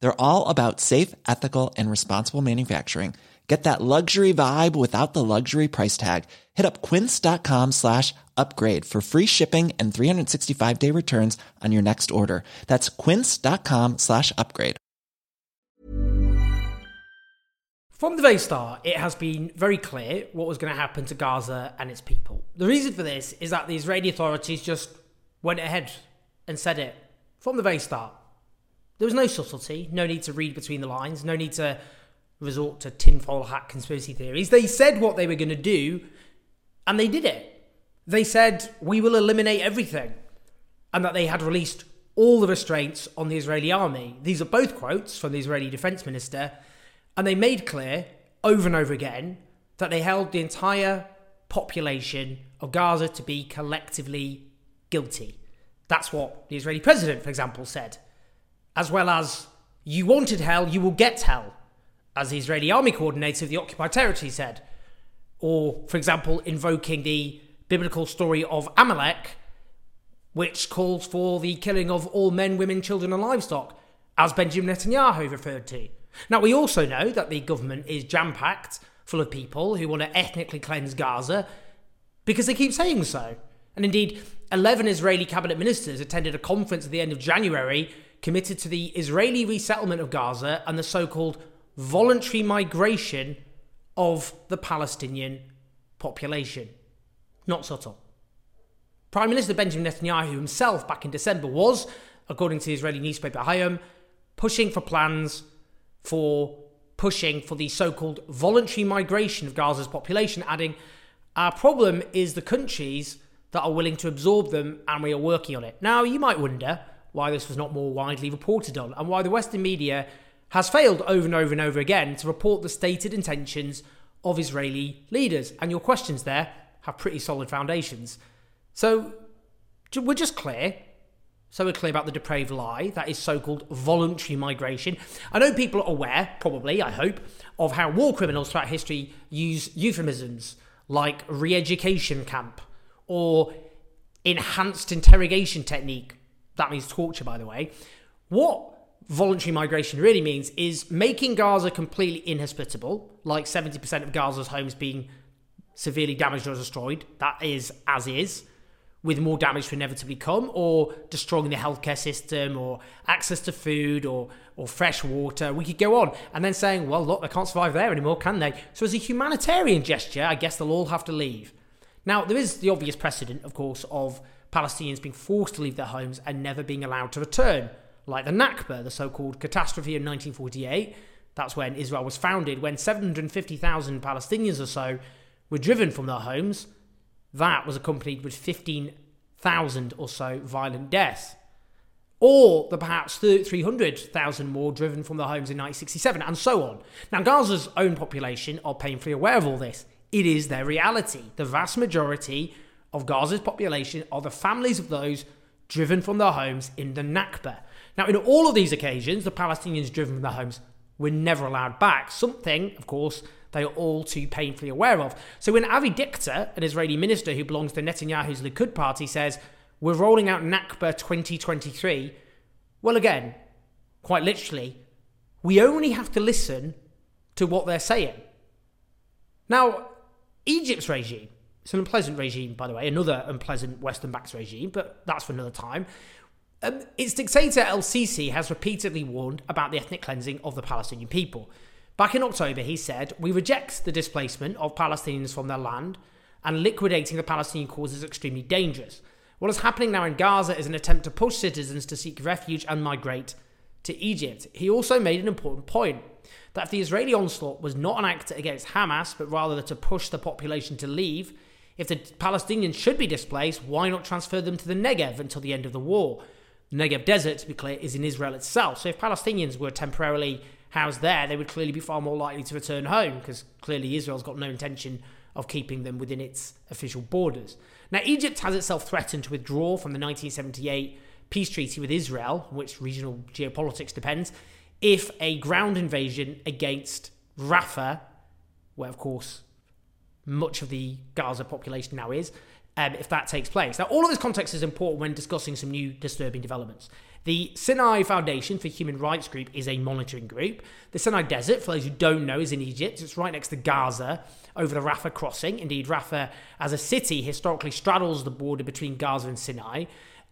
They're all about safe, ethical, and responsible manufacturing. Get that luxury vibe without the luxury price tag. Hit up quince.com slash upgrade for free shipping and 365 day returns on your next order. That's quince.com slash upgrade. From the very start, it has been very clear what was going to happen to Gaza and its people. The reason for this is that the Israeli authorities just went ahead and said it from the very start. There was no subtlety, no need to read between the lines, no need to resort to tinfoil hat conspiracy theories. They said what they were going to do, and they did it. They said, We will eliminate everything, and that they had released all the restraints on the Israeli army. These are both quotes from the Israeli defense minister, and they made clear over and over again that they held the entire population of Gaza to be collectively guilty. That's what the Israeli president, for example, said. As well as, you wanted hell, you will get hell as the Israeli army coordinator of the occupied territory said. Or, for example, invoking the biblical story of Amalek, which calls for the killing of all men, women, children, and livestock, as Benjamin Netanyahu referred to. Now, we also know that the government is jam packed full of people who want to ethnically cleanse Gaza because they keep saying so. And indeed, 11 Israeli cabinet ministers attended a conference at the end of January committed to the Israeli resettlement of Gaza and the so called voluntary migration of the Palestinian population. Not subtle. Prime Minister Benjamin Netanyahu himself, back in December, was, according to the Israeli newspaper Hayom, pushing for plans for pushing for the so called voluntary migration of Gaza's population, adding, Our problem is the countries that are willing to absorb them, and we are working on it. Now, you might wonder why this was not more widely reported on, and why the Western media has failed over and over and over again to report the stated intentions of Israeli leaders. And your questions there have pretty solid foundations. So we're just clear. So we're clear about the depraved lie that is so called voluntary migration. I know people are aware, probably, I hope, of how war criminals throughout history use euphemisms like re education camp or enhanced interrogation technique. That means torture, by the way. What voluntary migration really means is making Gaza completely inhospitable, like 70% of Gaza's homes being severely damaged or destroyed. That is as is, with more damage to inevitably come, or destroying the healthcare system, or access to food, or or fresh water. We could go on, and then saying, well, look, they can't survive there anymore, can they? So as a humanitarian gesture, I guess they'll all have to leave. Now there is the obvious precedent, of course, of Palestinians being forced to leave their homes and never being allowed to return like the Nakba, the so called catastrophe in 1948. That's when Israel was founded, when 750,000 Palestinians or so were driven from their homes. That was accompanied with 15,000 or so violent deaths. Or the perhaps 300,000 more driven from their homes in 1967, and so on. Now, Gaza's own population are painfully aware of all this. It is their reality. The vast majority of Gaza's population are the families of those driven from their homes in the Nakba. Now, in all of these occasions, the Palestinians driven from their homes were never allowed back, something, of course, they are all too painfully aware of. So when Avi Dichter, an Israeli minister who belongs to Netanyahu's Likud party, says, We're rolling out Nakba 2023, well, again, quite literally, we only have to listen to what they're saying. Now, Egypt's regime, it's an unpleasant regime, by the way, another unpleasant Western backed regime, but that's for another time. Um, its dictator El Sisi has repeatedly warned about the ethnic cleansing of the Palestinian people. Back in October, he said, We reject the displacement of Palestinians from their land, and liquidating the Palestinian cause is extremely dangerous. What is happening now in Gaza is an attempt to push citizens to seek refuge and migrate to Egypt. He also made an important point that if the Israeli onslaught was not an act against Hamas, but rather to push the population to leave, if the Palestinians should be displaced, why not transfer them to the Negev until the end of the war? The Negev Desert, to be clear, is in Israel itself. So if Palestinians were temporarily housed there, they would clearly be far more likely to return home because clearly Israel's got no intention of keeping them within its official borders. Now, Egypt has itself threatened to withdraw from the 1978 peace treaty with Israel, which regional geopolitics depends, if a ground invasion against Rafah, where of course much of the Gaza population now is, um, if that takes place. Now, all of this context is important when discussing some new disturbing developments. The Sinai Foundation for Human Rights Group is a monitoring group. The Sinai Desert, for those who don't know, is in Egypt. It's right next to Gaza over the Rafah crossing. Indeed, Rafah, as a city, historically straddles the border between Gaza and Sinai.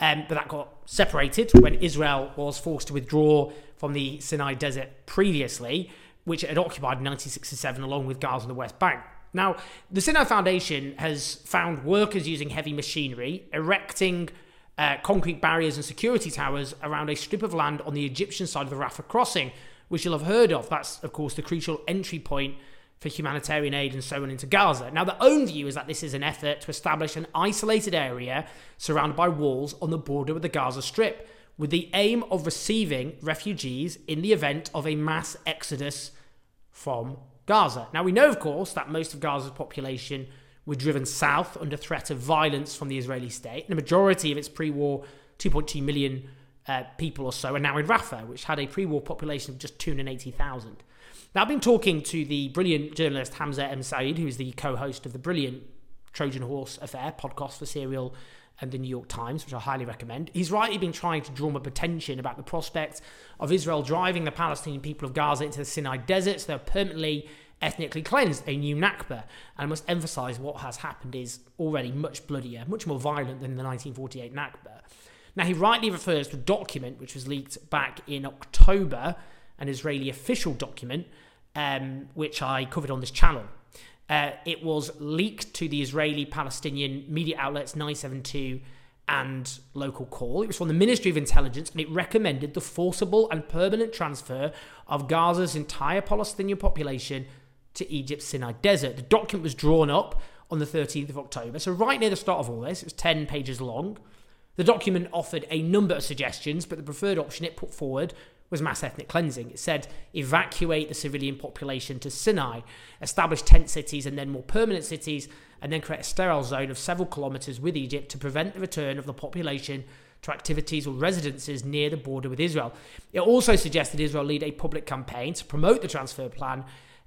Um, but that got separated when Israel was forced to withdraw from the Sinai Desert previously, which it had occupied in 1967 along with Gaza and the West Bank. Now, the Sinai Foundation has found workers using heavy machinery, erecting uh, concrete barriers and security towers around a strip of land on the Egyptian side of the Rafah crossing, which you'll have heard of. That's, of course, the crucial entry point for humanitarian aid and so on into Gaza. Now, the own view is that this is an effort to establish an isolated area surrounded by walls on the border with the Gaza Strip, with the aim of receiving refugees in the event of a mass exodus from Gaza. Now, we know, of course, that most of Gaza's population were driven south under threat of violence from the Israeli state. The majority of its pre war 2.2 million uh, people or so are now in Rafah, which had a pre war population of just 280,000. Now, I've been talking to the brilliant journalist Hamza M. Syed, who is the co host of the brilliant Trojan Horse Affair podcast for Serial and the New York Times, which I highly recommend. He's rightly been trying to draw up attention about the prospect of Israel driving the Palestinian people of Gaza into the Sinai desert so they're permanently ethnically cleansed, a new Nakba. And I must emphasise what has happened is already much bloodier, much more violent than the 1948 Nakba. Now, he rightly refers to a document which was leaked back in October, an Israeli official document, um, which I covered on this channel. Uh, it was leaked to the Israeli Palestinian media outlets 972 and local call. It was from the Ministry of Intelligence and it recommended the forcible and permanent transfer of Gaza's entire Palestinian population to Egypt's Sinai Desert. The document was drawn up on the 13th of October, so right near the start of all this, it was 10 pages long. The document offered a number of suggestions, but the preferred option it put forward was mass ethnic cleansing. It said evacuate the civilian population to Sinai, establish tent cities and then more permanent cities, and then create a sterile zone of several kilometres with Egypt to prevent the return of the population to activities or residences near the border with Israel. It also suggested Israel lead a public campaign to promote the transfer plan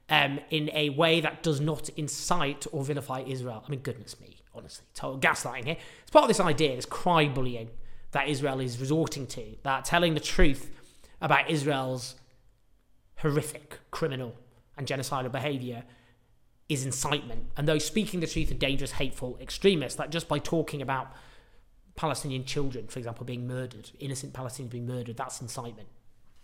um, in a way that does not incite or vilify Israel. I mean, goodness me, honestly, total gaslighting here. It's part of this idea, this cry bullying that Israel is resorting to, that telling the truth about Israel's horrific criminal and genocidal behavior is incitement. And those speaking the truth are dangerous, hateful extremists, that just by talking about Palestinian children, for example, being murdered, innocent Palestinians being murdered, that's incitement.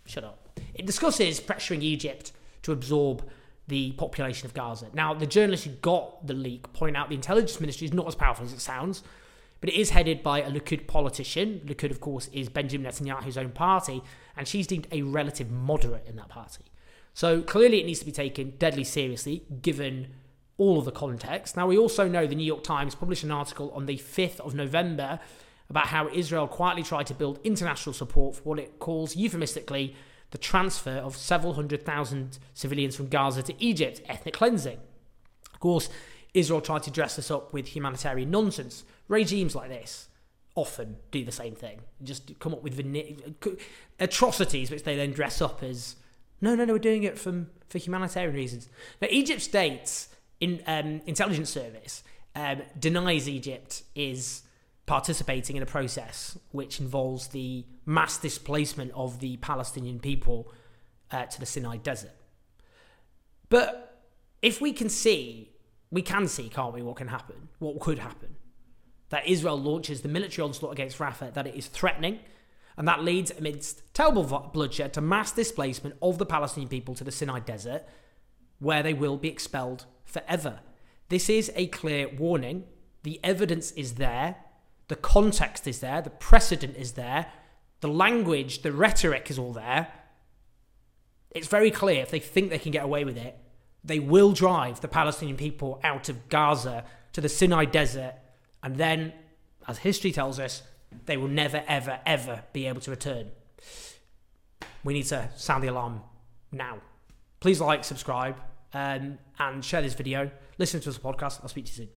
Shut up. It discusses pressuring Egypt to absorb the population of Gaza. Now, the journalists who got the leak point out the intelligence ministry is not as powerful as it sounds, but it is headed by a Likud politician. Likud, of course, is Benjamin Netanyahu's own party, and she's deemed a relative moderate in that party. So clearly, it needs to be taken deadly seriously, given all of the context. Now, we also know the New York Times published an article on the 5th of November about how Israel quietly tried to build international support for what it calls euphemistically the transfer of several hundred thousand civilians from Gaza to Egypt, ethnic cleansing. Of course, Israel tried to dress this up with humanitarian nonsense. Regimes like this often do the same thing, just come up with atrocities which they then dress up as no, no, no, we're doing it from, for humanitarian reasons. Now, Egypt states in um, intelligence service um, denies Egypt is participating in a process which involves the mass displacement of the Palestinian people uh, to the Sinai desert. But if we can see, we can see, can't we, what can happen, what could happen? That Israel launches the military onslaught against Rafah, that it is threatening, and that leads amidst terrible bloodshed to mass displacement of the Palestinian people to the Sinai desert, where they will be expelled forever. This is a clear warning. The evidence is there the context is there, the precedent is there, the language, the rhetoric is all there. It's very clear if they think they can get away with it, they will drive the Palestinian people out of Gaza to the Sinai desert, and then, as history tells us, they will never, ever, ever be able to return. We need to sound the alarm now. Please like, subscribe, um, and share this video. Listen to this podcast. I'll speak to you soon.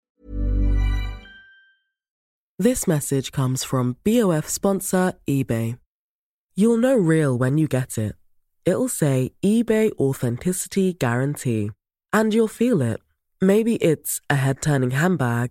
This message comes from BOF sponsor eBay. You'll know real when you get it. It'll say eBay Authenticity Guarantee. And you'll feel it. Maybe it's a head turning handbag,